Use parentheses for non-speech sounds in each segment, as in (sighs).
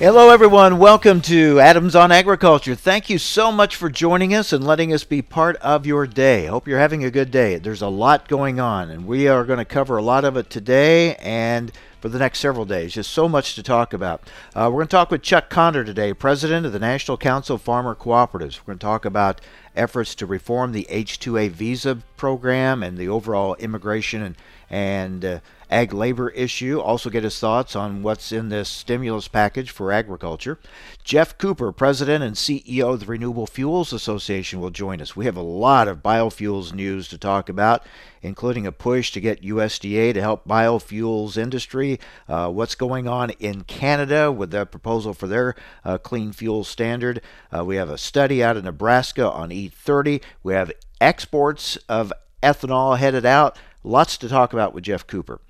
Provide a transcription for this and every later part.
Hello, everyone. Welcome to Adams on Agriculture. Thank you so much for joining us and letting us be part of your day. Hope you're having a good day. There's a lot going on, and we are going to cover a lot of it today and for the next several days. Just so much to talk about. Uh, we're going to talk with Chuck Connor today, president of the National Council of Farmer Cooperatives. We're going to talk about efforts to reform the H-2A visa program and the overall immigration and and uh, ag labor issue. Also, get his thoughts on what's in this stimulus package for agriculture. Geoff Cooper, President and CEO of the Renewable Fuels Association, will join us. We have a lot of biofuels news to talk about, including a push to get USDA to help biofuels industry. Uh, what's going on in Canada with the proposal for their uh, clean fuel standard? Uh, we have a study out of Nebraska on E30. We have exports of ethanol headed out. Lots to talk about with Geoff Cooper.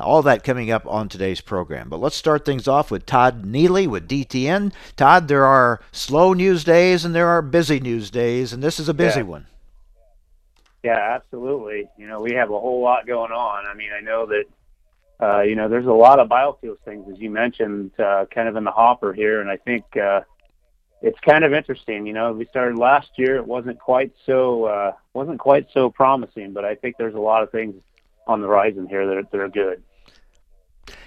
All that coming up on today's program. But let's start things off with Todd Neely with DTN. Todd, there are slow news days and there are busy news days, and this is a busy yeah. one. Yeah, absolutely. You know, we have a whole lot going on. I mean, I know that, uh, you know, there's a lot of biofuels things, as you mentioned, uh, kind of in the hopper here. And I think uh, it's kind of interesting. You know, we started last year; it wasn't quite so uh, wasn't quite so promising, but I think there's a lot of things on the horizon here that are, that are good.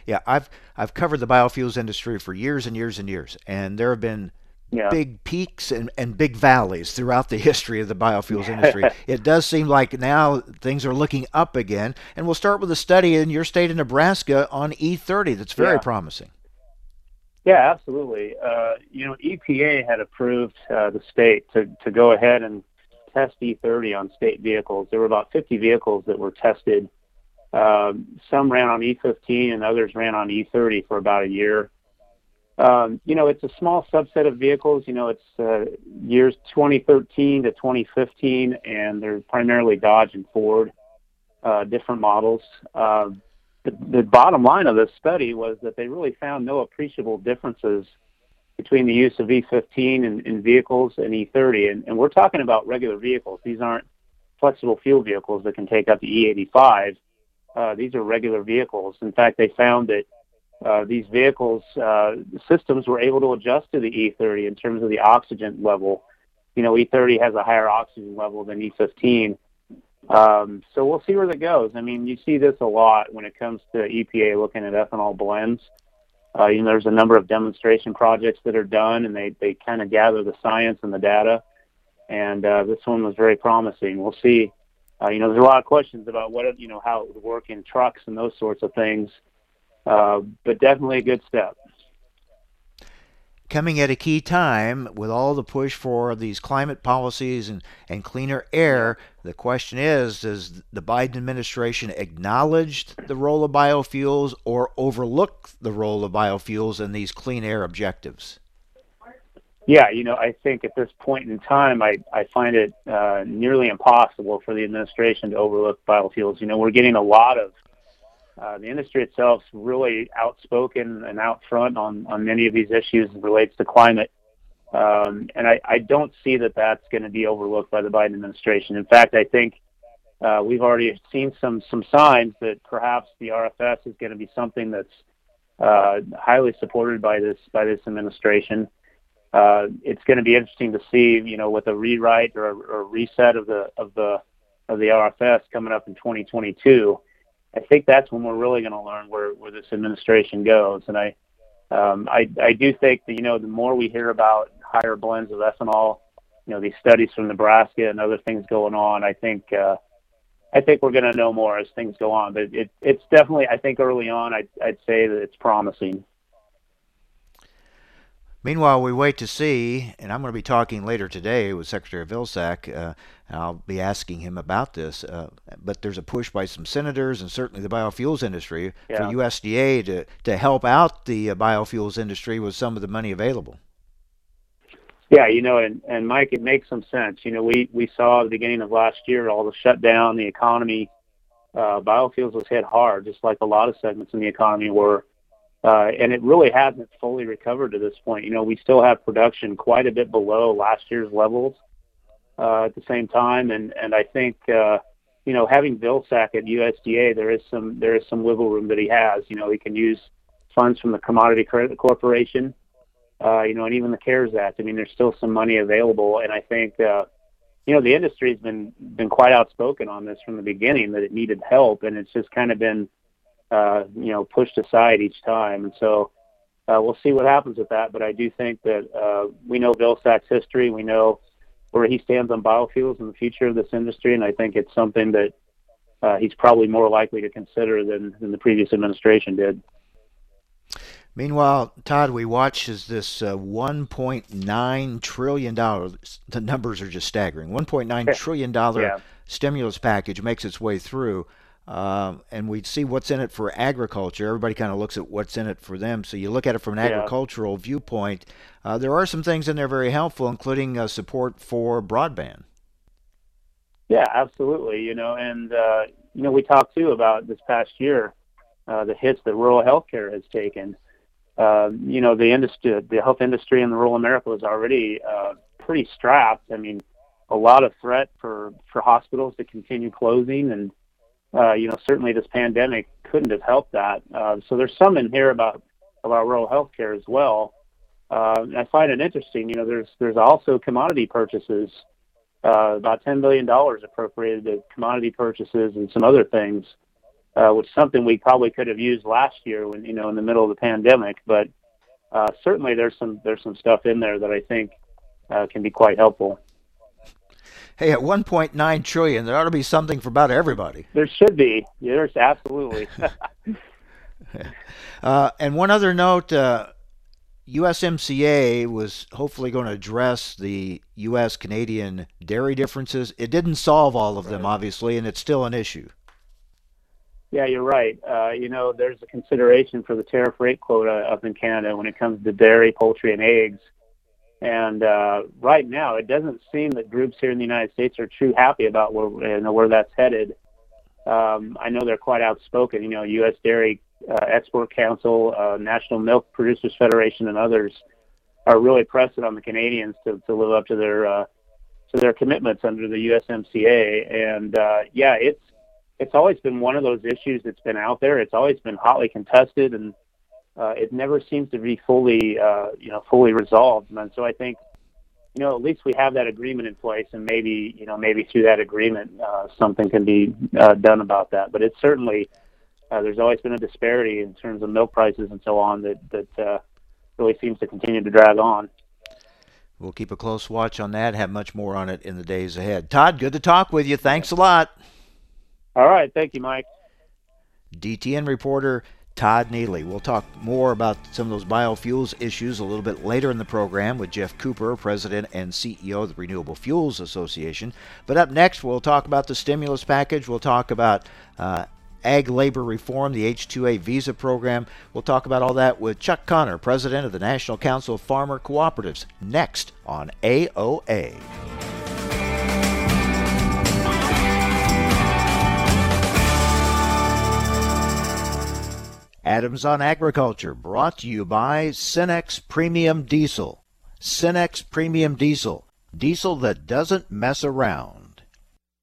Yeah, I've I've covered the biofuels industry for years and years and years, and there have been yeah. big peaks and, and big valleys throughout the (laughs) history of the biofuels industry. (laughs) it does seem like now things are looking up again, and we'll start with a study in your state of Nebraska on E30 that's very yeah. promising. Yeah, absolutely. Uh, you know, EPA had approved uh, the state to, to go ahead and test E30 on state vehicles. There were about 50 vehicles that were tested. Um, some ran on E15 and others ran on E30 for about a year. Um, you know, it's a small subset of vehicles. You know, it's uh, years 2013 to 2015, and they're primarily Dodge and Ford, uh, different models. Uh, the, the bottom line of this study was that they really found no appreciable differences between the use of E15 in, in vehicles and E30. And, and we're talking about regular vehicles. These aren't flexible fuel vehicles that can take up to E85. Uh, these are regular vehicles. In fact, they found that uh, these vehicles uh, systems were able to adjust to the E30 in terms of the oxygen level. You know, E30 has a higher oxygen level than E15, um, so we'll see where that goes. I mean, you see this a lot when it comes to EPA looking at ethanol blends. Uh, you know, there's a number of demonstration projects that are done, and they they kind of gather the science and the data. And uh, this one was very promising. We'll see. Uh, you know, there's a lot of questions about what you know how it would work in trucks and those sorts of things, uh, but definitely a good step coming at a key time with all the push for these climate policies and, and cleaner air. The question is Does the Biden administration acknowledge the role of biofuels or overlook the role of biofuels in these clean air objectives? Yeah, you know, I think at this point in time, I, I find it uh, nearly impossible for the administration to overlook biofuels. You know, we're getting a lot of uh, the industry itself really outspoken and out front on, on many of these issues relates to climate. Um, and I, I don't see that that's going to be overlooked by the Biden administration. In fact, I think uh, we've already seen some some signs that perhaps the RFS is going to be something that's uh, highly supported by this by this administration. Uh, it's going to be interesting to see, you know, with a rewrite or a, or reset of the of the of the RFS coming up in 2022 I think that's when we're really going to learn where, where this administration goes. And I, um, I, I do think that, you know, the more we hear about higher blends of ethanol, you know, these studies from Nebraska and other things going on, I think, uh, I think we're going to know more as things go on. But it, it's definitely, I think early on, I'd, I'd say that it's promising. Meanwhile, we wait to see, and I'm going to be talking later today with Secretary Vilsack, uh, and I'll be asking him about this. Uh, but there's a push by some senators and certainly the biofuels industry yeah. for USDA to, to help out the biofuels industry with some of the money available. Yeah, you know, and, and Mike, it makes some sense. You know, we, we saw at the beginning of last year all the shutdown, the economy, uh, biofuels was hit hard, just like a lot of segments in the economy were. Uh, and it really hasn't fully recovered to this point. You know, we still have production quite a bit below last year's levels uh, at the same time, and and I think uh, you know having Vilsack at USDA, there is some there is some wiggle room that he has. You know, he can use funds from the Commodity Credit Corporation, uh, you know, and even the CARES Act. I mean, there's still some money available, and I think uh, you know the industry has been been quite outspoken on this from the beginning that it needed help, and it's just kind of been uh, you know, pushed aside each time. And so uh, we'll see what happens with that. But I do think that uh, we know Vilsack's history. We know where he stands on biofuels and the future of this industry. And I think it's something that uh, he's probably more likely to consider than, than the previous administration did. Meanwhile, Todd, we watch as this uh, $1.9 trillion, the numbers are just staggering, $1.9 trillion yeah. stimulus package makes its way through. Um, and we see what's in it for agriculture. Everybody kind of looks at what's in it for them. So you look at it from an yeah. agricultural viewpoint. Uh, there are some things in there very helpful, including uh, support for broadband. Yeah, absolutely. You know, and uh, you know, we talked too about this past year uh, the hits that rural healthcare has taken. Um, you know, the industry, the health industry in the rural America is already uh, pretty strapped. I mean, a lot of threat for for hospitals to continue closing and uh, you know, certainly this pandemic couldn't have helped that. Uh, so there's some in here about about rural healthcare as well. Uh, I find it interesting. You know, there's there's also commodity purchases, uh, about ten billion dollars appropriated to commodity purchases and some other things, uh, which something we probably could have used last year when you know in the middle of the pandemic. But uh, certainly there's some there's some stuff in there that I think uh, can be quite helpful hey, at 1.9 trillion, there ought to be something for about everybody. There should be. Yes, absolutely. (laughs) (laughs) uh, and one other note. Uh, USMCA was hopefully going to address the U.S. Canadian dairy differences. It didn't solve all of them, obviously, and it's still an issue. Yeah, you're right. Uh, you know, there's a consideration for the tariff rate quota up in Canada when it comes to dairy, poultry, and eggs. And uh, right now, it doesn't seem that groups here in the United States are too happy about where you know, where that's headed. Um, I know they're quite outspoken. You know, U.S. Dairy uh, Export Council, uh, National Milk Producers Federation, and others are really pressing on the Canadians to, to live up to their uh, to their commitments under the USMCA. And uh, yeah, it's it's always been one of those issues that's been out there. It's always been hotly contested, and uh, it never seems to be fully, uh, you know, fully resolved. And so I think, you know, at least we have that agreement in place, and maybe, you know, maybe through that agreement, uh, something can be uh, done about that. But it's certainly uh, there's always been a disparity in terms of milk prices and so on that that uh, really seems to continue to drag on. We'll keep a close watch on that. Have much more on it in the days ahead. Todd, good to talk with you. Thanks a lot. All right, thank you, Mike. DTN reporter Todd Neely. We'll talk more about some of those biofuels issues a little bit later in the program with Geoff Cooper, President and CEO of the Renewable Fuels Association. But up next, we'll talk about the stimulus package. We'll talk about uh, ag labor reform, the H-2A visa program. We'll talk about all that with Chuck Connor, President of the National Council of Farmer Cooperatives, next on AOA. Adams on Agriculture, brought to you by Cenex Premium Diesel. Cenex Premium Diesel, diesel that doesn't mess around.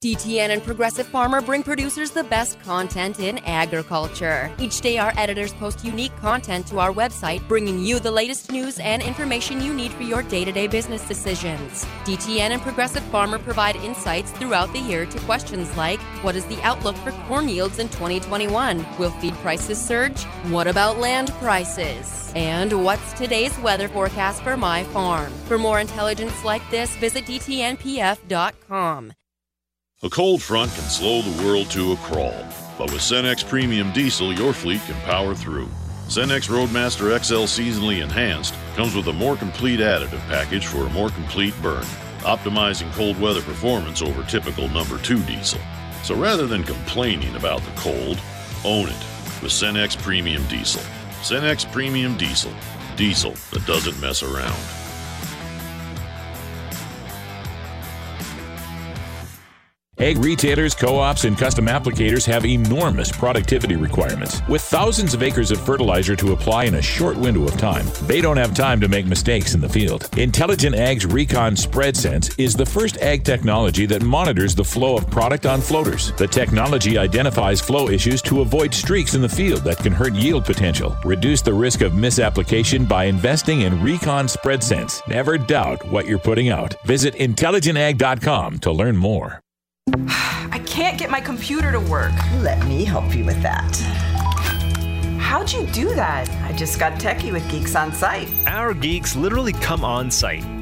DTN and Progressive Farmer bring producers the best content in agriculture. Each day, our editors post unique content to our website, bringing you the latest news and information you need for your day to day business decisions. DTN and Progressive Farmer provide insights throughout the year to questions like What is the outlook for corn yields in 2021? Will feed prices surge? What about land prices? And what's today's weather forecast for my farm? For more intelligence like this, visit DTNPF.com. A cold front can slow the world to a crawl, but with Cenex Premium Diesel, your fleet can power through. Cenex Roadmaster XL Seasonally Enhanced comes with a more complete additive package for a more complete burn, optimizing cold weather performance over typical number 2 diesel. So rather than complaining about the cold, own it with Cenex Premium Diesel. Cenex Premium Diesel. Diesel that doesn't mess around. Ag retailers, co ops, and custom applicators have enormous productivity requirements. With thousands of acres of fertilizer to apply in a short window of time, they don't have time to make mistakes in the field. Intelligent Ag's Recon Spread Sense is the first ag technology that monitors the flow of product on floaters. The technology identifies flow issues to avoid streaks in the field that can hurt yield potential. Reduce the risk of misapplication by investing in Recon Spread Sense. Never doubt what you're putting out. Visit intelligentag.com to learn more. (sighs) I can't get my computer to work. Let me help you with that. How'd you do that? I just got techie with Geeks on Site. Our geeks literally come on site.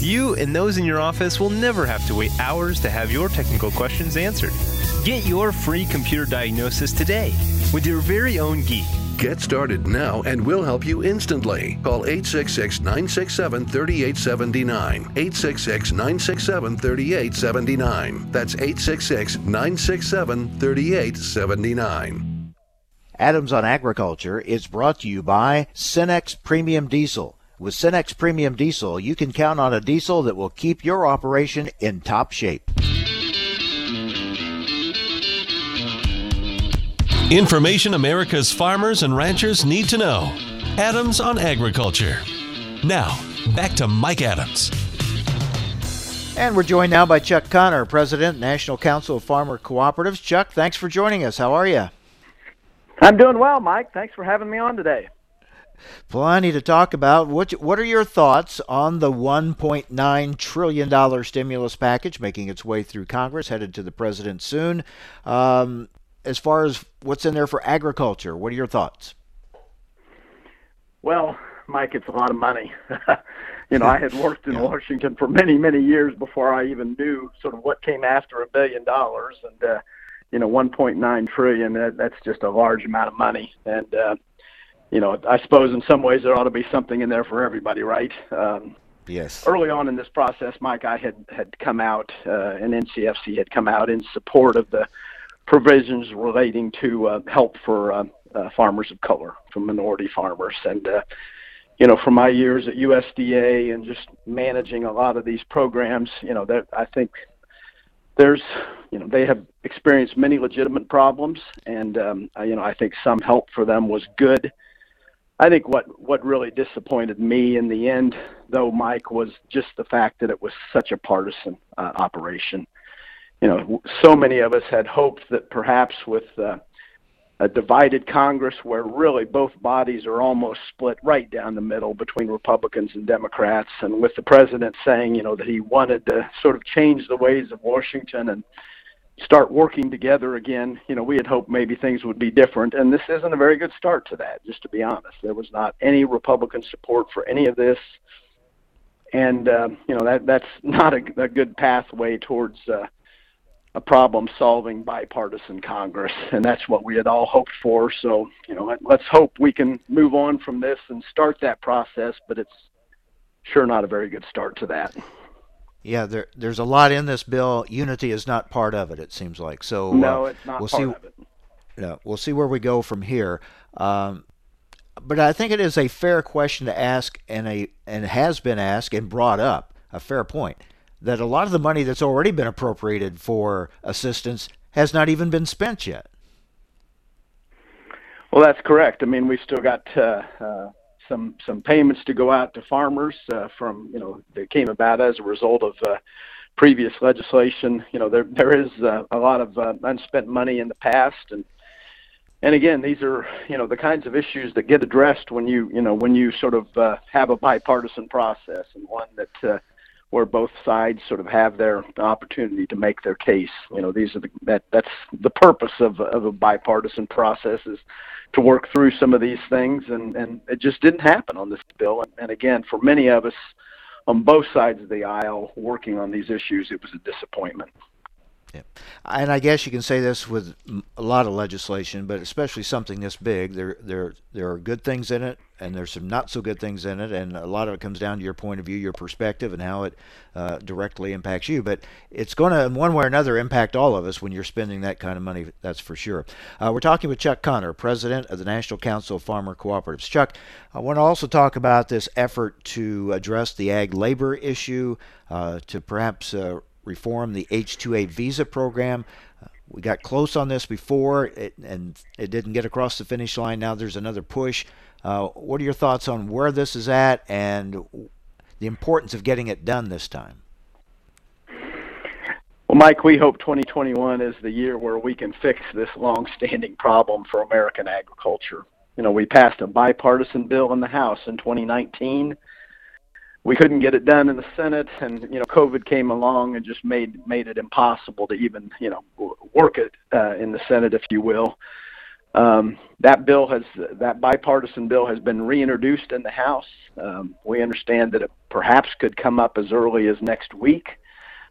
You and those in your office will never have to wait hours to have your technical questions answered. Get your free computer diagnosis today with your very own geek. Get started now and we'll help you instantly. Call 866 967 3879. 866 967 3879. That's 866 967 3879. Adams on Agriculture is brought to you by Cenex Premium Diesel. With Cenex Premium Diesel, you can count on a diesel that will keep your operation in top shape. Information America's farmers and ranchers need to know. Adams on Agriculture. Now, back to Mike Adams. And we're joined now by Chuck Connor, President, National Council of Farmer Cooperatives. Chuck, thanks for joining us. How are you? I'm doing well, Mike. Thanks for having me on today. Plenty to talk about. What What are your thoughts on the 1.9 trillion dollar stimulus package making its way through Congress, headed to the president soon? Um, as far as what's in there for agriculture, what are your thoughts? Well, Mike, it's a lot of money. (laughs) you know, I had (laughs) worked in yeah. Washington for many, many years before I even knew sort of what came after a billion dollars, and uh, you know, 1.9 trillion. That, that's just a large amount of money, and uh, you know, I suppose in some ways there ought to be something in there for everybody, right? Um, yes. Early on in this process, Mike, I had had come out, uh, and NCFC had come out in support of the provisions relating to uh, help for uh, uh, farmers of color, for minority farmers, and uh, you know, from my years at USDA and just managing a lot of these programs, you know, that I think there's, you know, they have experienced many legitimate problems, and um, I, you know, I think some help for them was good. I think what what really disappointed me in the end, though, Mike, was just the fact that it was such a partisan uh, operation. You know, so many of us had hoped that perhaps with uh, a divided Congress where really both bodies are almost split right down the middle between Republicans and Democrats, and with the president saying, you know, that he wanted to sort of change the ways of Washington and start working together again, you know, we had hoped maybe things would be different, and this isn't a very good start to that, just to be honest. There was not any Republican support for any of this. And uh, you know that that's (laughs) not a, a good pathway towards uh, a problem solving bipartisan Congress, and that's what we had all hoped for. So, you know, let's hope we can move on from this and start that process, but it's sure not a very good start to that. Yeah, there, there's a lot in this bill. Unity is not part of it. It seems like so. No, uh, it's not we'll part see, of it. know, we'll see where we go from here. Um, but I think it is a fair question to ask, and a and has been asked and brought up. A fair point that a lot of the money that's already been appropriated for assistance has not even been spent yet. Well, that's correct. I mean, we've still got uh, uh, some some payments to go out to farmers uh, from you know that came about as a result of uh, previous legislation. You know, there there is uh, a lot of uh, unspent money in the past, and and again, these are you know the kinds of issues that get addressed when you you know when you sort of uh, have a bipartisan process and one that uh, where both sides sort of have their opportunity to make their case. You know, these are the, that that's the purpose of of a bipartisan process is to work through some of these things, and and it just didn't happen on this bill. And, and again, for many of us on both sides of the aisle working on these issues, it was a disappointment. And I guess you can say this with a lot of legislation, but especially something this big. There, there, there are good things in it, and there's some not so good things in it, and a lot of it comes down to your point of view, your perspective, and how it uh, directly impacts you. But it's going to, in one way or another, impact all of us when you're spending that kind of money. That's for sure. Uh, we're talking with Chuck Connor, president of the National Council of Farmer Cooperatives. Chuck, I want to also talk about this effort to address the ag labor issue, uh, to perhaps uh, reform the H-2A visa program. Uh, we got close on this before, it, and it didn't get across the finish line. Now there's another push. Uh, what are your thoughts on where this is at and the importance of getting it done this time? Well, Mike, we hope 2021 is the year where we can fix this long-standing problem for American agriculture. You know, we passed a bipartisan bill in the House in 2019 we couldn't get it done in the Senate, and you know, COVID came along and just made made it impossible to even you know work it uh, in the Senate, if you will. Um, that bill has that bipartisan bill has been reintroduced in the House. Um, we understand that it perhaps could come up as early as next week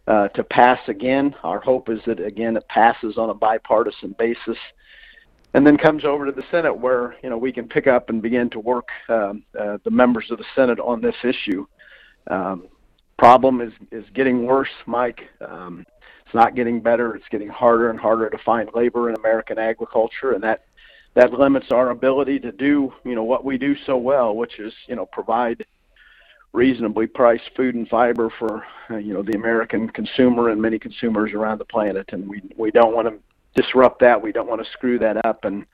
uh, to pass again. Our hope is that again it passes on a bipartisan basis and then comes over to the Senate, where you know we can pick up and begin to work um, uh, the members of the Senate on this issue. Um, problem is is getting worse, Mike. Um, it's not getting better. It's getting harder and harder to find labor in American agriculture, and that that limits our ability to do you know what we do so well, which is you know provide reasonably priced food and fiber for uh, you know the American consumer and many consumers around the planet, and we we don't want to disrupt that. We don't want to screw that up, and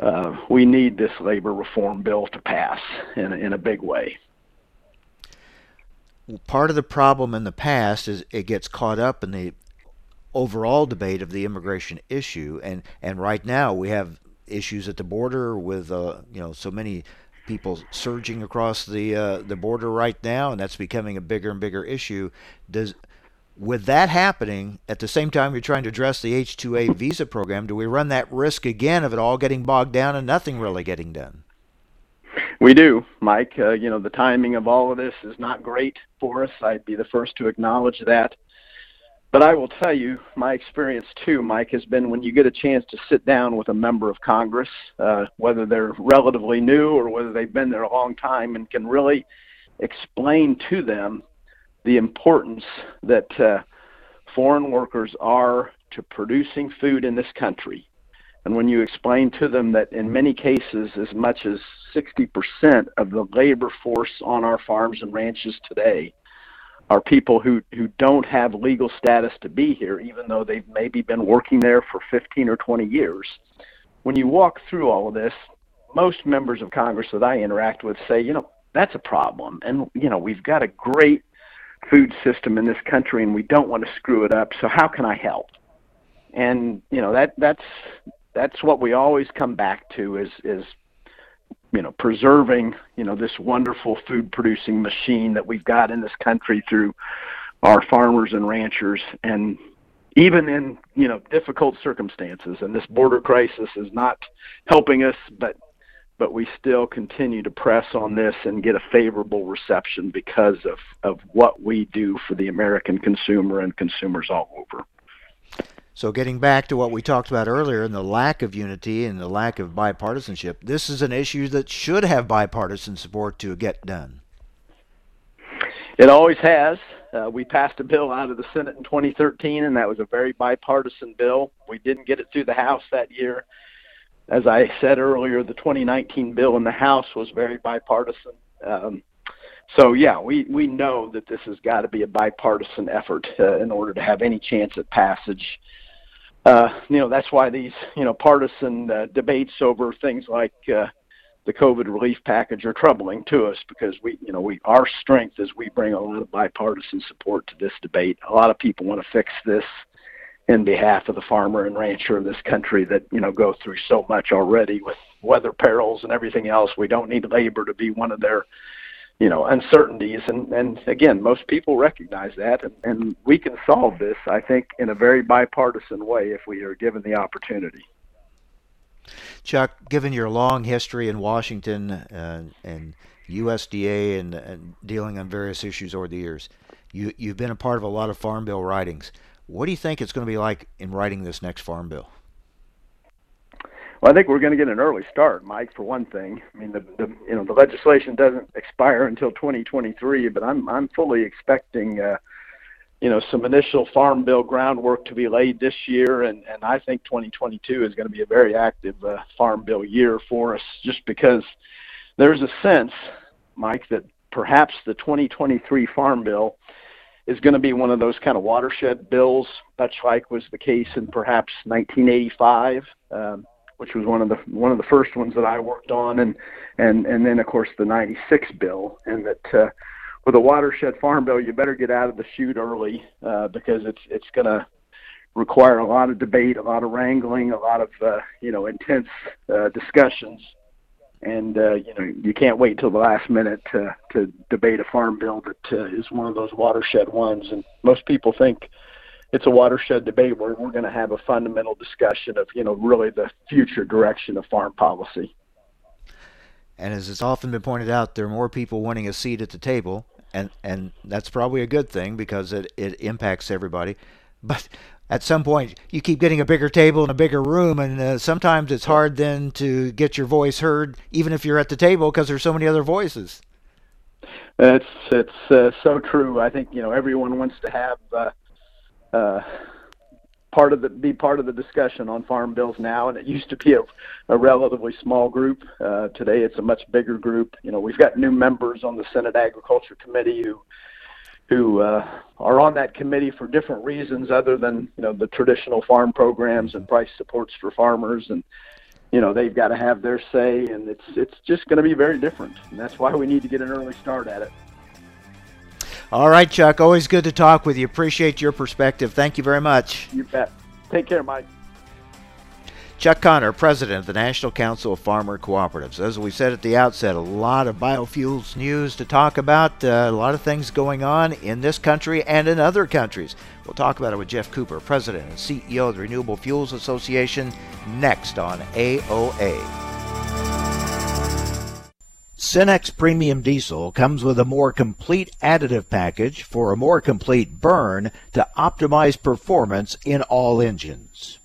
uh, we need this labor reform bill to pass in in a big way part of the problem in the past is it gets caught up in the overall debate of the immigration issue, and and right now we have issues at the border with uh, you know so many people surging across the uh, the border right now, and that's becoming a bigger and bigger issue. Does with that happening at the same time you're trying to address the H-2A visa program, do we run that risk again of it all getting bogged down and nothing really getting done? We do, Mike. Uh, you know, the timing of all of this is not great for us. I'd be the first to acknowledge that. But I will tell you, my experience too, Mike, has been when you get a chance to sit down with a member of Congress, uh, whether they're relatively new or whether they've been there a long time, and can really explain to them the importance that uh, foreign workers are to producing food in this country and when you explain to them that in many cases, as much as 60% of the labor force on our farms and ranches today are people who, who don't have legal status to be here, even though they've maybe been working there for 15 or 20 years. When you walk through all of this, most members of Congress that I interact with say, you know, that's a problem. And, you know, we've got a great food system in this country and we don't want to screw it up. So how can I help? And, you know, that that's that's what we always come back to is is you know preserving you know this wonderful food producing machine that we've got in this country through our farmers and ranchers and even in you know difficult circumstances and this border crisis is not helping us but but we still continue to press on this and get a favorable reception because of of what we do for the American consumer and consumers all over. So, getting back to what we talked about earlier and the lack of unity and the lack of bipartisanship, this is an issue that should have bipartisan support to get done. It always has. Uh, we passed a bill out of the Senate in 2013, and that was a very bipartisan bill. We didn't get it through the House that year. As I said earlier, the 2019 bill in the House was very bipartisan. Um, so yeah, we we know that this has got to be a bipartisan effort uh, in order to have any chance at passage. Uh, you know that's why these you know partisan uh, debates over things like uh, the COVID relief package are troubling to us because we you know we our strength is we bring a lot of bipartisan support to this debate. A lot of people want to fix this in behalf of the farmer and rancher of this country that you know go through so much already with weather perils and everything else. We don't need labor to be one of their you know uncertainties. And and again most people recognize that. And, and we can solve this i think in a very bipartisan way if we are given the opportunity. Chuck given your long history in washington uh, and usda and, and, dealing on various issues over the years you you've been a part of a lot of farm bill writings. What do you think it's going to be like in writing this next farm bill well, I think we're going to get an early start, Mike. For one thing, I mean, the, the you know the legislation doesn't expire until 2023, but I'm I'm fully expecting uh, you know some initial farm bill groundwork to be laid this year, and and I think 2022 is going to be a very active uh, farm bill year for us, just because there's a sense, Mike, that perhaps the 2023 farm bill is going to be one of those kind of watershed bills, much like was the case in perhaps 1985. Um, which was one of the one of the first ones that I worked on, and and and then of course the '96 bill, and that uh, with a watershed farm bill, you better get out of the chute early uh, because it's it's going to require a lot of debate, a lot of wrangling, a lot of uh, you know intense uh, discussions, and uh, you know you can't wait till the last minute to to debate a farm bill that uh, is one of those watershed ones. And most people think it's a watershed debate where we're going to have a fundamental discussion of you know really the future direction of farm policy. And as it's often been pointed out, there are more people wanting a seat at the table, and and that's probably a good thing because it it impacts everybody. But at some point, you keep getting a bigger table and a bigger room, and uh, sometimes it's hard then to get your voice heard, even if you're at the table, because there's so many other voices. It's it's uh, so true. I think you know everyone wants to have. Uh, uh, part of the be part of the discussion on farm bills now and it used to be a, a relatively small group. Uh, today it's a much bigger group. You know we've got new members on the senate agriculture committee who who uh, are on that committee for different reasons other than you know the traditional farm programs and price supports for farmers. And you know they've got to have their say and it's it's just going to be very different. And that's why we need to get an early start at it all right, Chuck. Always good to talk with you. Appreciate your perspective. Thank you very much. You bet. Take care, Mike. Chuck Connor, President of the National Council of Farmer Cooperatives. As we said at the outset, a lot of biofuels news to talk about, uh, a lot of things going on in this country and in other countries. We'll talk about it with Geoff Cooper, President and CEO of the Renewable Fuels Association, next on AOA. Cenex Premium Diesel comes with a more complete additive package for a more complete burn to optimize performance in all engines.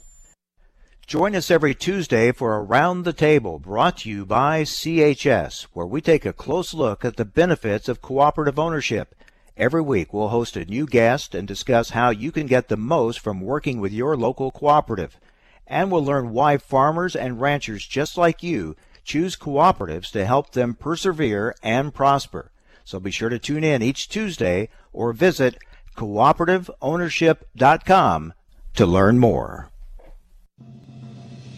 Join us every Tuesday for Around the Table brought to you by CHS, where we take a close look at the benefits of cooperative ownership. Every week we'll host a new guest and discuss how you can get the most from working with your local cooperative. And we'll learn why farmers and ranchers just like you choose cooperatives to help them persevere and prosper. So be sure to tune in each Tuesday or visit cooperativeownership.com to learn more.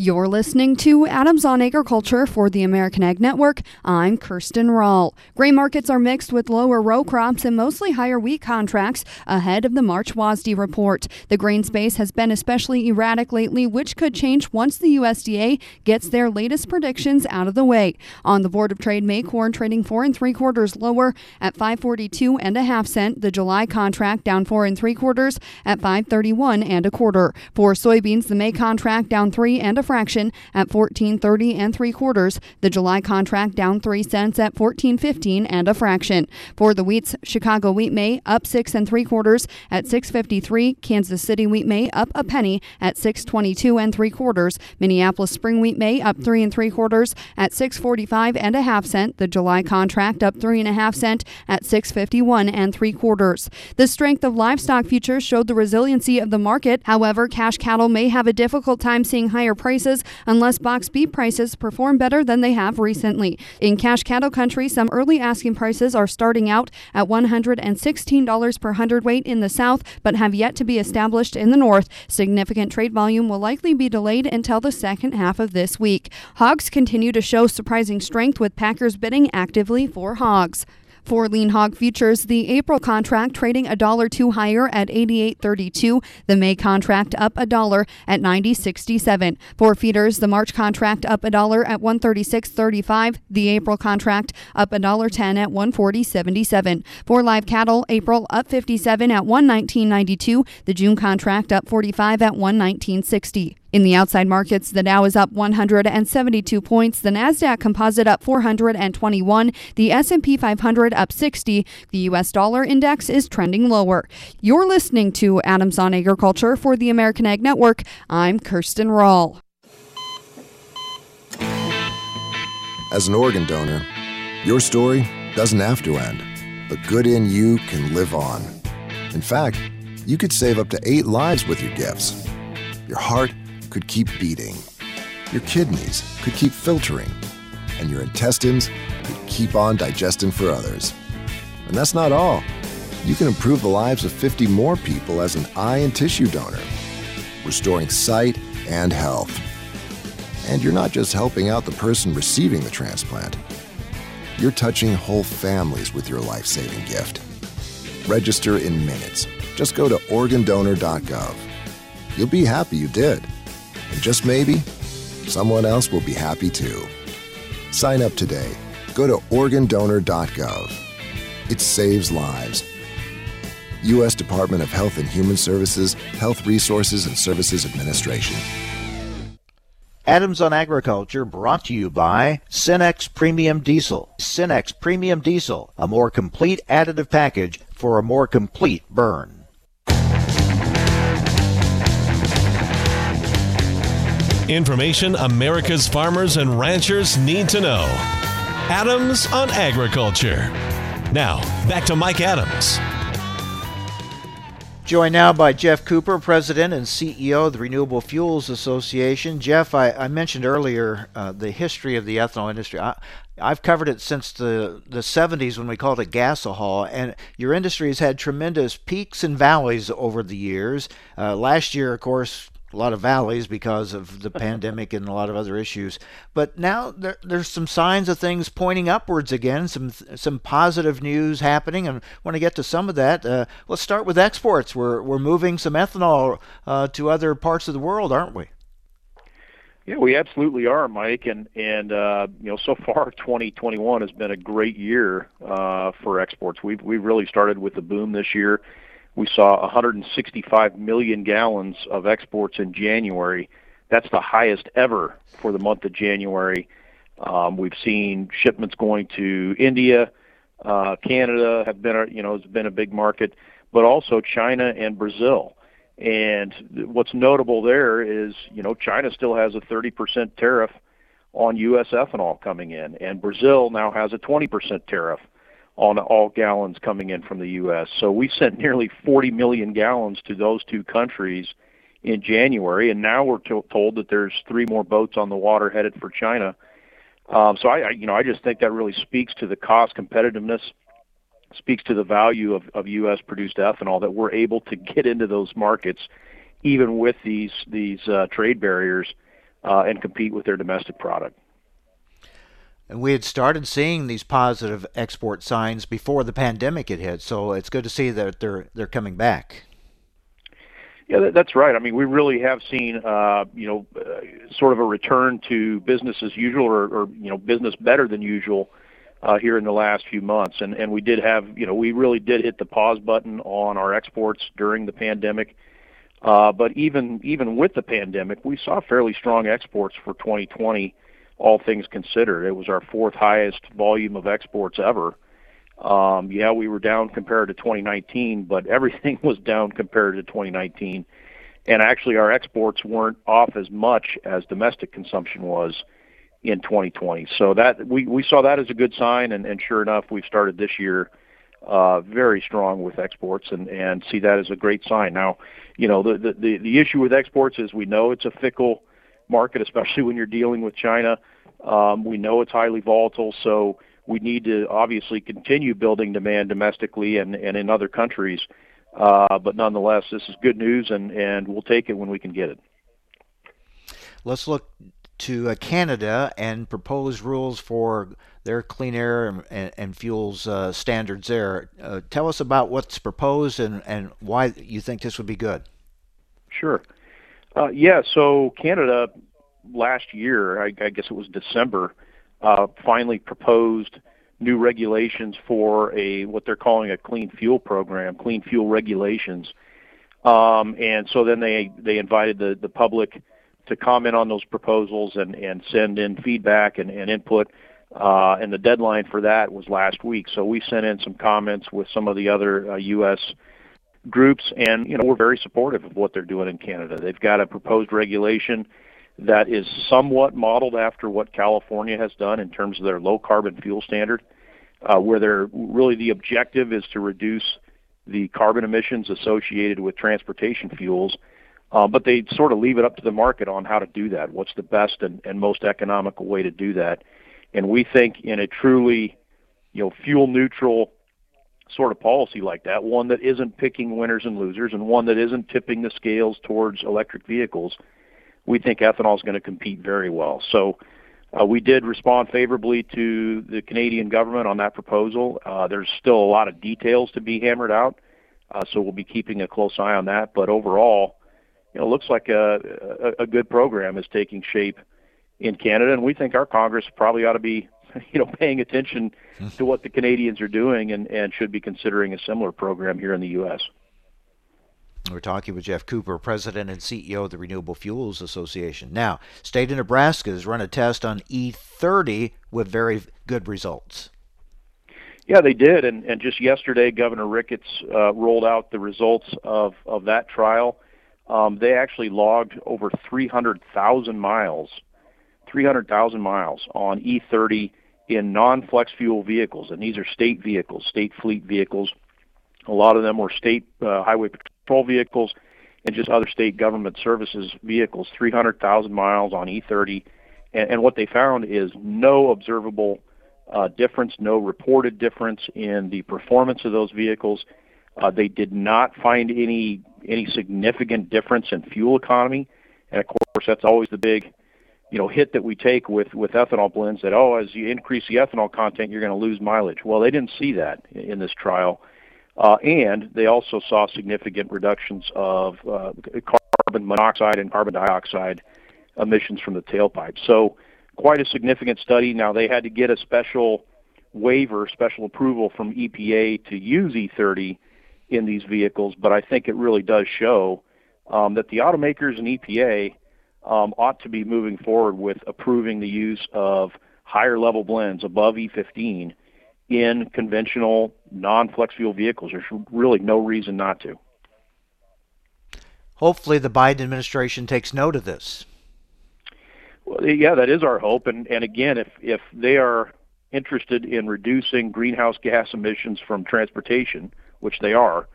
You're listening to Adams on Agriculture for the American Ag Network. I'm Kirsten Rahl. Grain markets are mixed with lower row crops and mostly higher wheat contracts ahead of the March WASDE report. The grain space has been especially erratic lately, which could change once the USDA gets their latest predictions out of the way. On the Board of Trade, May corn trading four and three quarters lower at 542 and a half cent. The July contract down four and three quarters at 531 and a quarter. For soybeans, the May contract down three and a fraction at 14.30 and 3 quarters. The July contract down 3 cents at 14.15 and a fraction. For the wheats, Chicago wheat May up 6 and 3 quarters at 6.53. Kansas City wheat May up a penny at 6.22 and 3 quarters. Minneapolis spring wheat May up 3 and 3 quarters at 6.45 and a half cent. The July contract up 3 and a half cent at 6.51 and 3 quarters. The strength of livestock futures showed the resiliency of the market. However, cash cattle may have a difficult time seeing higher prices unless box beef prices perform better than they have recently. In cash cattle country, some early asking prices are starting out at $116 per hundredweight in the south, but have yet to be established in the north. Significant trade volume will likely be delayed until the second half of this week. Hogs continue to show surprising strength with packers bidding actively for hogs. For lean hog futures, the April contract trading a dollar two higher at 88.32. The May contract up a dollar at 90.67. For feeders, the March contract up a dollar at 136.35. The April contract up a dollar 10 at 140.77. For live cattle, April up 57 at 119.92. The June contract up 45 at 119.60. In the outside markets, the Dow is up 172 points, the Nasdaq Composite up 421, the S&P 500 up 60. The US dollar index is trending lower. You're listening to Adams on Agriculture for the American Ag Network. I'm Kirsten Rahl. As an organ donor, your story doesn't have to end. The good in you can live on. In fact, you could save up to 8 lives with your gifts. Your heart could keep beating. Your kidneys could keep filtering. And your intestines could keep on digesting for others. And that's not all. You can improve the lives of 50 more people as an eye and tissue donor, restoring sight and health. And you're not just helping out the person receiving the transplant, you're touching whole families with your life saving gift. Register in minutes. Just go to organdonor.gov. You'll be happy you did. And just maybe, someone else will be happy too. Sign up today. Go to organdonor.gov. It saves lives. U.S. Department of Health and Human Services, Health Resources and Services Administration. Adams on Agriculture brought to you by Cenex Premium Diesel. Cenex Premium Diesel, a more complete additive package for a more complete burn. Information America's farmers and ranchers need to know. Adams on Agriculture. Now, back to Mike Adams. Joined now by Geoff Cooper, President and CEO of the Renewable Fuels Association. Geoff, I, I mentioned earlier uh, the history of the ethanol industry. I, I've covered it since the, the 70s when we called it gasohol, and your industry has had tremendous peaks and valleys over the years. Uh, last year, of course, a lot of valleys because of the pandemic and a lot of other issues. But now there, there's some signs of things pointing upwards again, some some positive news happening, and I want to get to some of that. Uh, let's start with exports. We're we're moving some ethanol uh, to other parts of the world, aren't we? Yeah, we absolutely are, Mike, and and uh, you know so far (laughs) 2021 has been a great year uh, for exports. We've we've really started with the boom this year we saw 165 million gallons of exports in January. That's the highest ever for the month of January. Um, we've seen shipments going to India, uh, Canada have been, you know, has been a big market, but also China and Brazil. And what's notable there is, you know, China still has a 30% tariff on U.S. ethanol coming in, and Brazil now has a 20% tariff on all gallons coming in from the U.S. So we sent nearly 40 million gallons to those two countries in January, and now we're to- told that there's three more boats on the water headed for China. Um, so I, I, you know, I just think that really speaks to the cost competitiveness, speaks to the value of, of U.S. produced ethanol that we're able to get into those markets, even with these these uh, trade barriers uh, and compete with their domestic product. And we had started seeing these positive export signs before the pandemic had hit, so it's good to see that they're they're coming back. Yeah, that's right. I mean, we really have seen, uh, you know, uh, sort of a return to business as usual, or, or you know, business better than usual uh, here in the last few months. And and we did have, you know, we really did hit the pause button on our exports during the pandemic. Uh, but even even with the pandemic, we saw fairly strong exports for 2020, all things considered. It was our fourth highest volume of exports ever. Um, yeah, we were down compared to 2019, but everything (laughs) was down compared to 2019. And actually, our exports weren't off as much as domestic consumption was in 2020. So that we, we saw that as a good sign, and, and sure enough, we've started this year uh, very strong with exports, and, and see that as a great sign. Now, you know, the, the the issue with exports is we know it's a fickle market, especially when you're dealing with China. Um, we know it's highly volatile, so we need to obviously continue building demand domestically and, and in other countries. Uh, but nonetheless, this is good news, and, and we'll take it when we can get it. Let's look to uh, Canada and proposed rules for their clean air and, and, and fuels uh, standards there. Uh, tell us about what's proposed and, and why you think this would be good. Sure. Uh, yeah, so Canada last year, I, I guess it was December, uh, finally proposed new regulations for a what they're calling a clean fuel program, clean fuel regulations. Um, and so then they they invited the the public to comment on those proposals and and send in feedback and, and input. Uh, and the deadline for that was last week. So we sent in some comments with some of the other uh, U.S. groups, and you know we're very supportive of what they're doing in Canada. They've got a proposed regulation that is somewhat modeled after what California has done in terms of their low carbon fuel standard, uh, where they're really the objective is to reduce the carbon emissions associated with transportation fuels. Uh, but they sort of leave it up to the market on how to do that. What's the best and, and most economical way to do that? And we think in a truly, you know, fuel neutral sort of policy like that, one that isn't picking winners and losers, and one that isn't tipping the scales towards electric vehicles, we think ethanol is going to compete very well. So uh, we did respond favorably to the Canadian government on that proposal. Uh, there's still a lot of details to be hammered out, uh, so we'll be keeping a close eye on that. But overall, you know, it looks like a, a, a good program is taking shape in Canada, and we think our Congress probably ought to be, (laughs) you know, paying attention to what the Canadians are doing and, and should be considering a similar program here in the U.S. We're talking with Geoff Cooper, President and CEO of the Renewable Fuels Association. Now, state of Nebraska has run a test on E30 with very good results. Yeah, they did, and, and just yesterday, Governor Ricketts uh, rolled out the results of, of that trial. Um, they actually logged over 300,000 miles, 300,000 miles on E30 in non-flex fuel vehicles, and these are state vehicles, state fleet vehicles. A lot of them were state uh, highway patrol vehicles and just other state government services vehicles, 300,000 miles on E30. And, and what they found is no observable uh, difference, no reported difference in the performance of those vehicles. Uh, they did not find any any significant difference in fuel economy, and of course that's always the big, you know, hit that we take with with ethanol blends. That oh, as you increase the ethanol content, you're going to lose mileage. Well, they didn't see that in this trial. Uh, and they also saw significant reductions of uh, carbon monoxide and carbon dioxide emissions from the tailpipe. So, quite a significant study. Now, they had to get a special waiver, special approval from EPA to use E30 in these vehicles, but I think it really does show um, that the automakers and EPA um, ought to be moving forward with approving the use of higher level blends above E15 in conventional non-flex fuel vehicles. There's really no reason not to. Hopefully, the Biden administration takes note of this. Well, yeah, that is our hope. And and again, if if they are interested in reducing greenhouse gas emissions from transportation, which they are,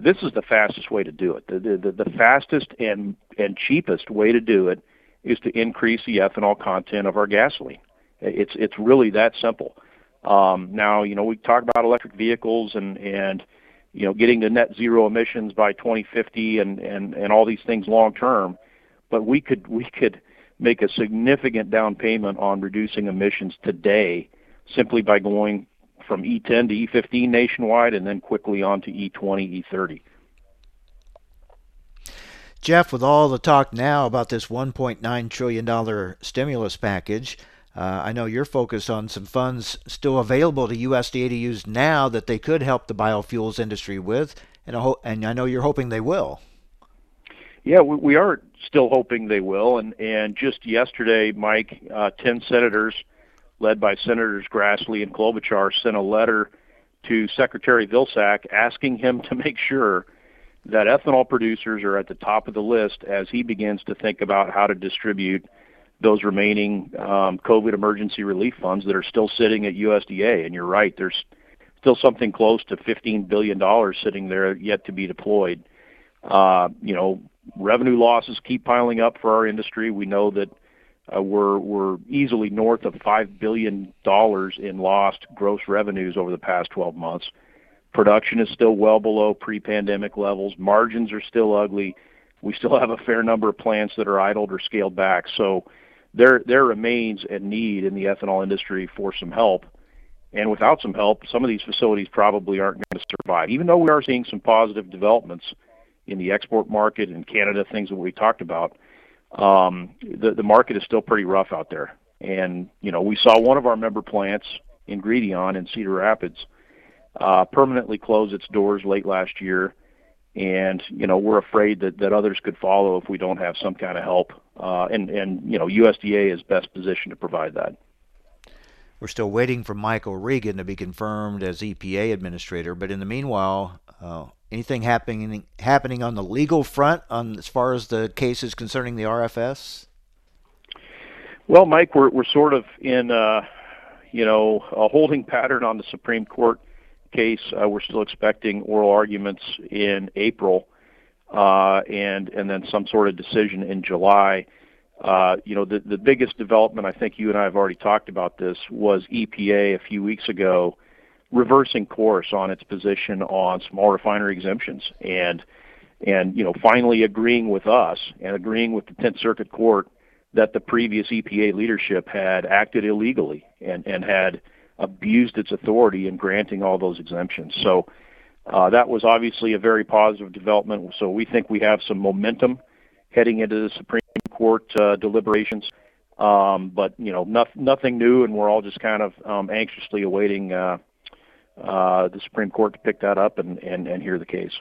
this is the fastest way to do it. The the, the fastest and and cheapest way to do it is to increase the ethanol content of our gasoline. It's it's really that simple. Um, now, you know, we talk about electric vehicles and, and you know, getting to net zero emissions by 2050 and, and, and all these things long term, but we could we could make a significant down payment on reducing emissions today simply by going from E10 to E15 nationwide and then quickly on to E20, E30. Geoff, with all the talk now about this $1.9 trillion stimulus package, uh, I know you're focused on some funds still available to USDA to use now that they could help the biofuels industry with, and I, ho- and I know you're hoping they will. Yeah, we, we are still hoping they will. And, and just yesterday, Mike, uh, 10 senators, led by Senators Grassley and Klobuchar, sent a letter to Secretary Vilsack asking him to (laughs) make sure that ethanol producers are at the top of the list as he begins to think about how to distribute those remaining um, COVID emergency relief funds that are still sitting at USDA. And you're right, there's still something close to $15 billion sitting there yet to be deployed. Uh, you know, revenue losses keep piling up for our industry. We know that Uh, we're we're easily north of five billion dollars in lost gross revenues over the past 12 months. Production is still well below pre-pandemic levels. Margins are still ugly. We still have a fair number of plants that are idled or scaled back. So there there remains a need in the ethanol industry for some help. And without some help, some of these facilities probably aren't going to survive. Even though we are seeing some positive developments in the export market in Canada, things that we talked about, um, the the market is still pretty rough out there. And you know, we saw one of our member plants Ingredion in Cedar Rapids uh, permanently close its doors late last year and you know we're afraid that, that others could follow if we don't have some kind of help. Uh, and and you know USDA is best positioned to provide that. We're still waiting for Michael Regan to be confirmed as EPA administrator, but in the meanwhile, uh, anything happening happening on the legal front on as far as the cases concerning the RFS? Well, Mike, we're we're sort of in uh, you know a holding pattern on the Supreme Court case. Uh, we're still expecting oral arguments in April, uh, and and then some sort of decision in July. Uh, you know, the the biggest development I think you and I have already talked about this was EPA a few weeks ago reversing course on its position on small refinery exemptions and and you know finally agreeing with us and agreeing with the 10th Circuit Court that the previous EPA leadership had acted illegally and and had abused its authority in granting all those exemptions. So uh, that was obviously a very positive development. So we think we have some momentum heading into the Supreme Court uh, deliberations. Um, but you know, no, nothing new, and we're all just kind of um, anxiously awaiting uh, uh, the Supreme Court to pick that up and, and, and hear the case.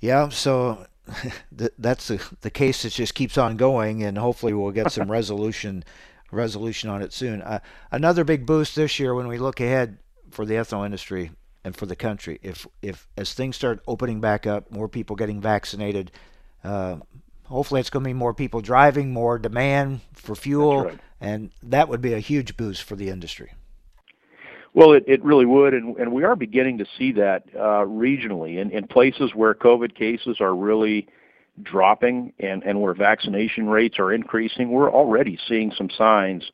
Yeah, so (laughs) that's the, the case that just keeps on going, and hopefully we'll get some (laughs) resolution resolution on it soon. Uh, another big boost this year when we look ahead for the ethanol industry and for the country. If if as things start opening back up, more people getting vaccinated, uh, hopefully it's going to be more people driving, more demand for fuel, right. and that would be a huge boost for the industry. Well, it, it really would, and, and we are beginning to see that uh, regionally in, in places where COVID cases are really dropping and, and where vaccination rates are increasing, we're already seeing some signs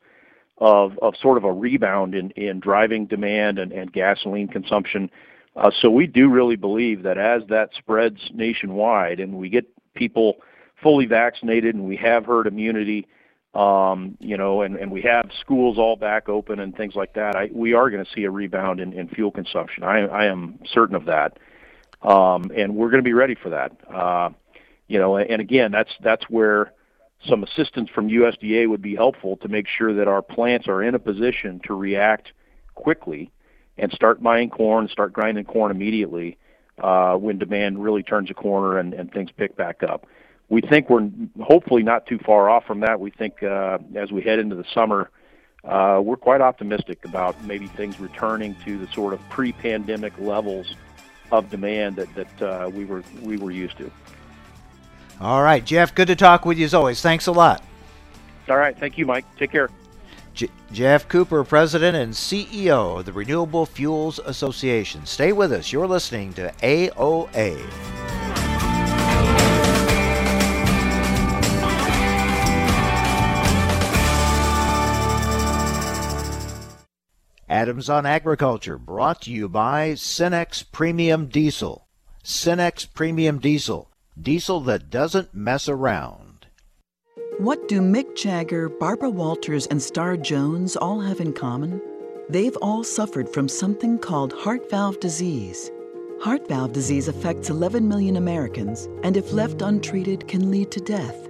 of, of sort of a rebound in, in driving demand and, and gasoline consumption. Uh, so we do really believe that as that spreads nationwide and we get people fully vaccinated and we have herd immunity, um, you know, and, and we have schools all back open and things like that, I, we are going to see a rebound in, in fuel consumption. I, I am certain of that. Um, and we're going to be ready for that. Uh, you know, and again, that's that's where some assistance from USDA would be helpful to make sure that our plants are in a position to react quickly and start buying corn, start grinding corn immediately uh, when demand really turns a corner and, and things pick back up. We think we're hopefully not too far off from that. We think uh, as we head into the summer, uh, we're quite optimistic about maybe things returning to the sort of pre-pandemic levels of demand that, that uh, we were we were used to. All right, Geoff, good to talk with you as always. Thanks a lot. All right, thank you, Mike. Take care. J- Geoff Cooper, President and CEO of the Renewable Fuels Association. Stay with us. You're listening to AOA. Adams on Agriculture, brought to you by Cenex Premium Diesel. Cenex Premium Diesel diesel that doesn't mess around. What do Mick Jagger, Barbara Walters, and Star Jones all have in common? They've all suffered from something called heart valve disease. Heart valve disease affects 11 million Americans and, if left untreated, can lead to death.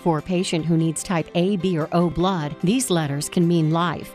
For a patient who needs type A, B, or O blood, these letters can mean life,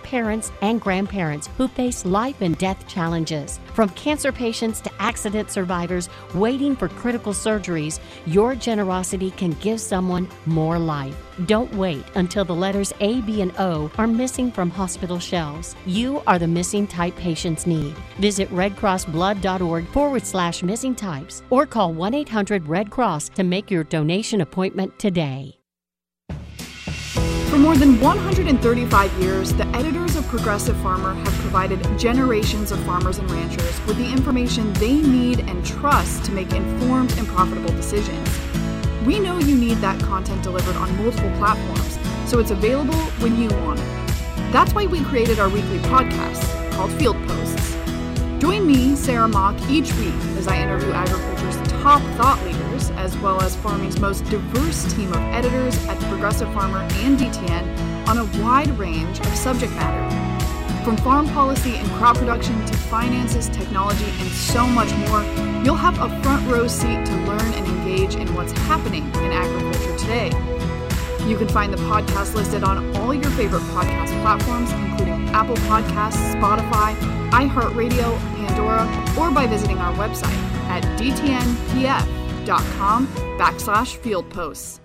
parents, and grandparents who face life and death challenges. From cancer patients to accident survivors, waiting for critical surgeries, your generosity can give someone more life. Don't wait until the letters A, B, and O are missing from hospital shelves. You are the missing type patients need. Visit redcrossblood.org forward slash missing types or call 1 800 Red Cross to make your donation appointment today. For more than 135 years, the editors of Progressive Farmer have provided generations of farmers and ranchers with the information they need and trust to make informed and profitable decisions. We know you need that content delivered on multiple platforms, so it's available when you want it. That's why we created our weekly podcast called Field Posts. Join me, Sarah Mock, each week as I interview agriculture's top thought leaders, as well as farming's most diverse team of editors at Progressive Farmer and DTN on a wide range of subject matter. From farm policy and crop production to finances, technology, and so much more, you'll have a front row seat to learn and engage in what's happening in agriculture today. You can find the podcast listed on all your favorite podcast platforms, including Apple Podcasts, Spotify, iHeartRadio, Pandora, or by visiting our website at dtnpf.com backslash field posts.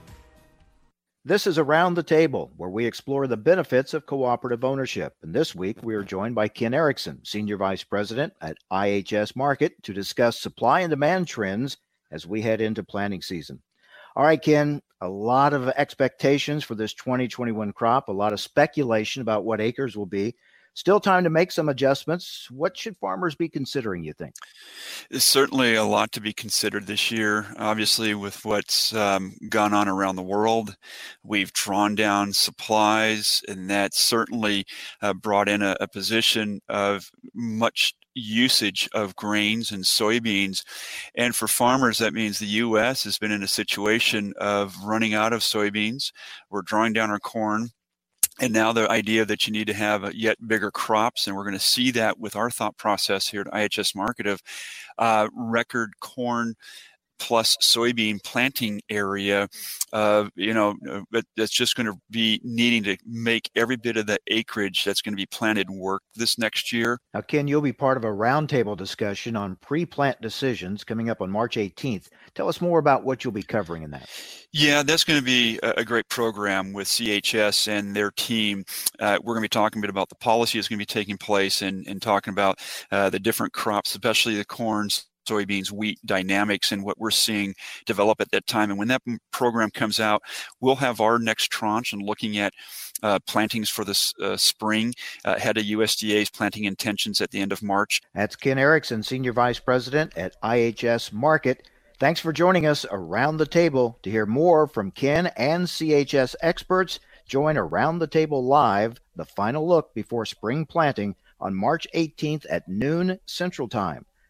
This is Around the Table, where we explore the benefits of cooperative ownership. And this week, we are joined by Ken Erickson, Senior Vice President at IHS Markit, to discuss supply and demand trends as we head into planting season. All right, Ken, a lot of expectations for this 2021 crop, a lot of speculation about what acres will be. Still time to make some adjustments. What should farmers be considering, you think? There's certainly a lot to be considered this year. Obviously, with what's um, gone on around the world, we've drawn down supplies, and that certainly uh, brought in a, a position of much usage of grains and soybeans. And for farmers, that means the U.S. has been in a situation of running out of soybeans. We're drawing down our corn and now the idea that you need to have yet bigger crops, and we're going to see that with our thought process here at IHS Markit of uh, record corn plus soybean planting area, uh, you know, uh, that's just going to be needing to make every bit of the acreage that's going to be planted work this next year. Now, Ken, you'll be part of a roundtable discussion on pre-plant decisions coming up on March 18th. Tell us more about what you'll be covering in that. Yeah, that's going to be a great program with CHS and their team. Uh, we're going to be talking a bit about the policy that's going to be taking place and, and talking about uh, the different crops, especially the corns, soybeans, wheat dynamics and what we're seeing develop at that time. And when that program comes out, we'll have our next tranche and looking at uh, plantings for this uh, spring uh, of USDA's planting intentions at the end of March. That's Ken Erickson, Senior Vice President at IHS Markit. Thanks for joining us around the table. To hear more from Ken and CHS experts, join Around the Table Live, the final look before spring planting on March 18th at noon Central Time.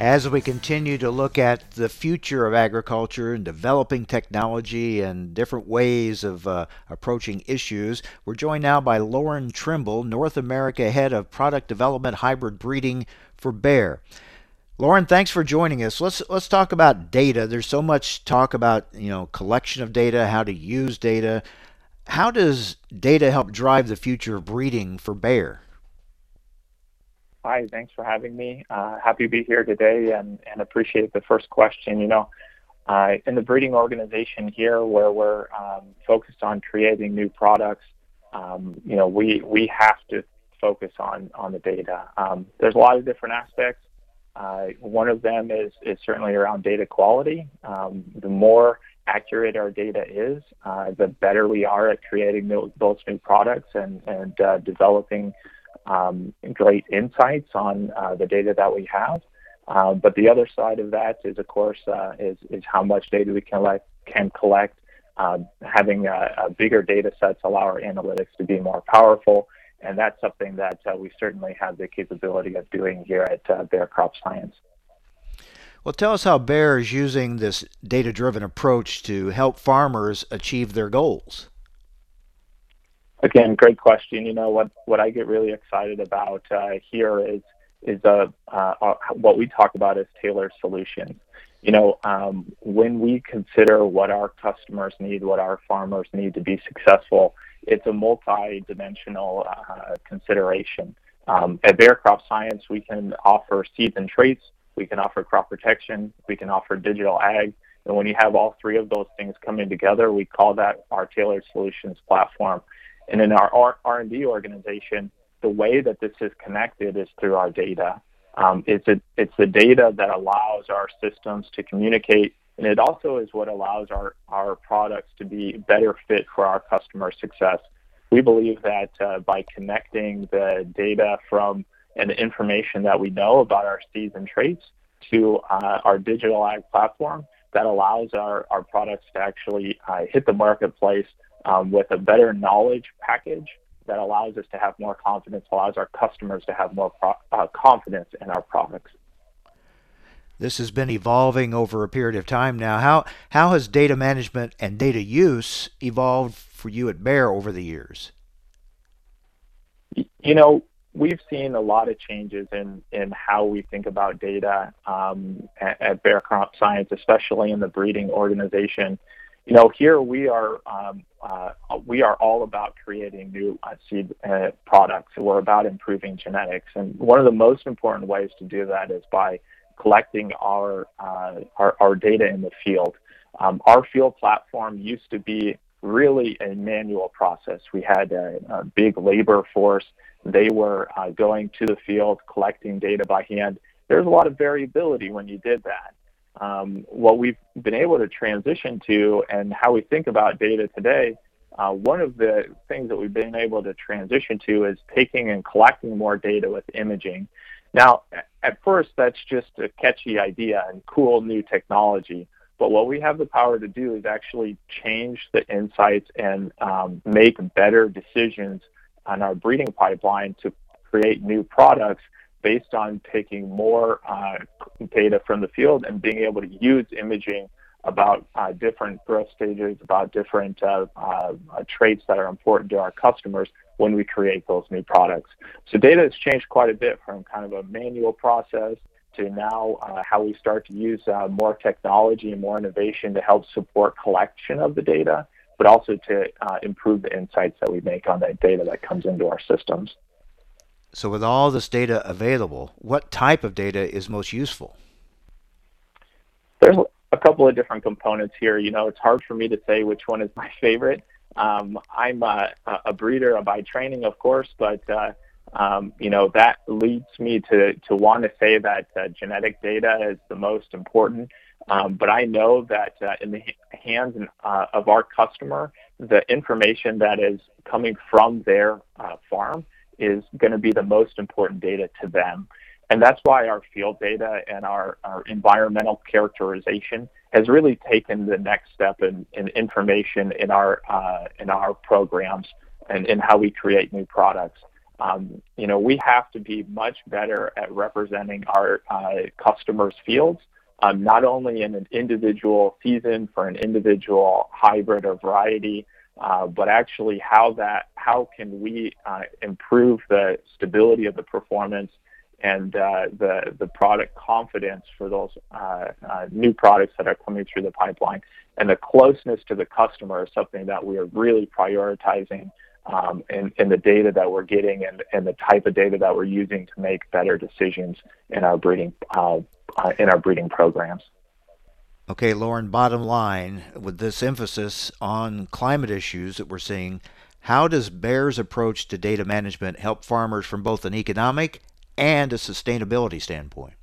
As we continue to look at the future of agriculture and developing technology and different ways of uh, approaching issues, we're joined now by Loren Trimble, North America Head of Product Development Hybrid Breeding for Bayer. Loren, thanks for joining us. Let's let's talk about data. There's so much talk about you know collection of data, how to use data. How does data help drive the future of breeding for Bayer? Hi, thanks for having me. Uh, happy to be here today and, and appreciate the first question. You know, uh, in the breeding organization here, where we're um, focused on creating new products, um, you know, we we have to focus on on the data. Um, there's a lot of different aspects. Uh, one of them is is certainly around data quality. Um, the more accurate our data is, uh, the better we are at creating those new products and and uh, developing um, great insights on uh, the data that we have. Uh, but the other side of that is, of course, uh, is, is how much data we can, let, can collect. Uh, having bigger data sets allow our analytics to be more powerful, and that's something that uh, we certainly have the capability of doing here at uh, Bayer Crop Science. Well, tell us how Bayer is using this data driven approach to help farmers achieve their goals. Again, great question. You know what what I get really excited about uh, here is is uh, uh, what we talk about as tailored solutions. You know, um, when we consider what our customers need, what our farmers need to be successful, it's a multi-dimensional uh, consideration. Um, at Bayer Crop Science, we can offer seeds and traits, we can offer crop protection, we can offer digital ag, and when you have all three of those things coming together, we call that our tailored solutions platform. And in our R&D organization, the way that this is connected is through our data. Um, it's, a, it's the data that allows our systems to communicate, and it also is what allows our, our products to be better fit for our customer success. We believe that uh, by connecting the data from and the information that we know about our seeds and traits to uh, our digital ag platform, that allows our, our products to actually uh, hit the marketplace um, with a better knowledge package that allows us to have more confidence, allows our customers to have more pro- uh, confidence in our products. This has been evolving over a period of time now. How how has data management and data use evolved for you at Bayer over the years? You know, we've seen a lot of changes in in how we think about data um, at, at Bayer Crop Science, especially in the breeding organization. You know, here we are um, uh, we are all about creating new uh, seed uh, products. We're about improving genetics, and one of the most important ways to do that is by collecting our uh, our, our, data in the field. Um, our field platform used to be really a manual process. We had a, a big labor force. They were uh, going to the field collecting data by hand. There's a lot of variability when you did that um, what we've been able to transition to and how we think about data today, uh, one of the things that we've been able to transition to is taking and collecting more data with imaging. Now, at first, that's just a catchy idea and cool new technology. But what we have the power to do is actually change the insights and um, make better decisions on our breeding pipeline to create new products based on taking more uh, data from the field and being able to use imaging about uh, different growth stages, about different uh, uh, traits that are important to our customers when we create those new products. So data has changed quite a bit from kind of a manual process to now uh, how we start to use uh, more technology and more innovation to help support collection of the data, but also to improve the insights that we make on that data that comes into our systems. So, with all this data available, what type of data is most useful? There's a couple of different components here. You know, it's hard for me to say which one is (laughs) my favorite. Um, I'm a, a, breeder by training, of course, but uh, um, you know that leads me to to want to say that uh, genetic data is the most important. Um, but I know that uh, in the hands uh, of our customer, the information that is coming from their uh, farm is going to be the most important data to them. And that's why our field data and our, our environmental characterization has really taken the next step in, in information in our, uh, in our programs and in how we create new products. Um, you know, we have to be much better at representing our uh, customers' fields, um, not only in an individual season for an individual hybrid or variety, uh, but actually how that how can we uh, improve the stability of the performance and uh, the the product confidence for those uh, uh, new products that are coming through the pipeline. And the closeness to the customer is something that we are really prioritizing um, in, in the data that we're getting and, and the type of data that we're using to make better decisions in our breeding uh, in our breeding programs. Okay, Loren, bottom line, with this emphasis on climate issues that we're seeing, how does Bayer's approach to data management help farmers from both an economic and a sustainability standpoint?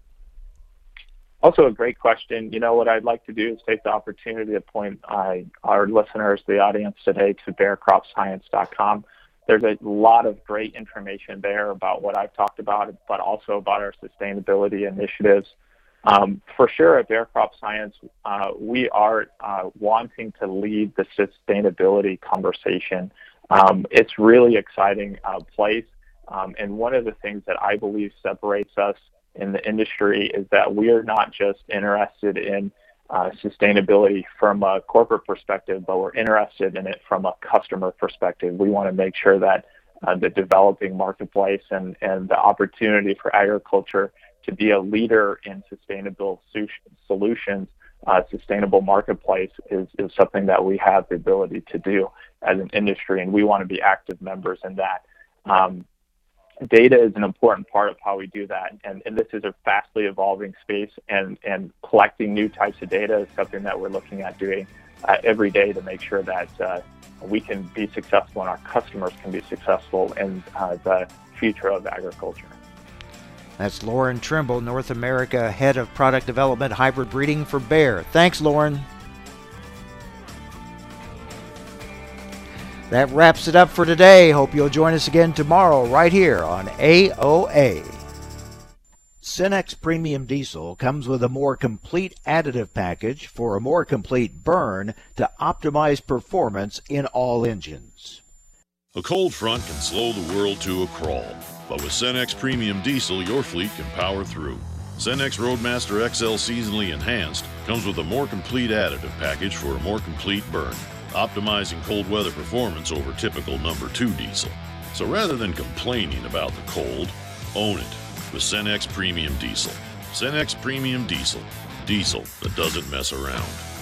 Also, a great question. You know, what I'd like to do is take the opportunity to point uh, our listeners, the audience today, to bayercropscience.com. There's a lot of great information there about what I've talked about, but also about our sustainability initiatives. Um, for sure, at Bayer Crop Science, uh, we are uh, wanting to lead the sustainability conversation. Um, it's really exciting uh, place, um, and one of the things that I believe separates us in the industry is that we are not just interested in uh, sustainability from a corporate perspective, but we're interested in it from a customer perspective. We want to make sure that uh, the developing marketplace and, and the opportunity for agriculture to be a leader in sustainable solutions, uh, sustainable marketplace is, is something that we have the ability to do as an industry, and we want to be active members in that. Um, data is an important part of how we do that, and, and this is a fastly evolving space, and, and collecting new types of data is something that we're looking at doing uh, every day to make sure that uh, we can be successful and our customers can be successful in uh, the future of agriculture. That's Loren Trimble, North America Head of Product Development Hybrid Breeding for Bayer. Thanks, Loren. That wraps it up for today. Hope you'll join us again tomorrow right here on AOA. Cenex Premium Diesel comes with a more complete additive package for a more complete burn to optimize performance in all engines. A cold front can slow the world to a crawl. But with Cenex Premium Diesel, your fleet can power through. Cenex Roadmaster XL Seasonally Enhanced comes with a more complete additive package for a more complete burn, optimizing cold weather performance over typical number 2 diesel. So rather than complaining about the cold, own it with Cenex Premium Diesel. Cenex Premium Diesel. Diesel that doesn't mess around.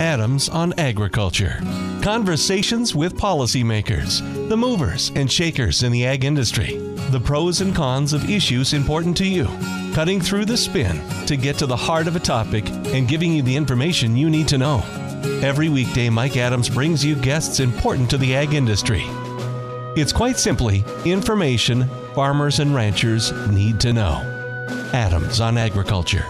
Adams on Agriculture. Conversations with policymakers, the movers and shakers in the ag industry, the pros and cons of issues important to you, cutting through the spin to get to the heart of a topic and giving you the information you need to know. Every weekday, Mike Adams brings you guests important to the ag industry. It's quite simply information farmers and ranchers need to know. Adams on Agriculture.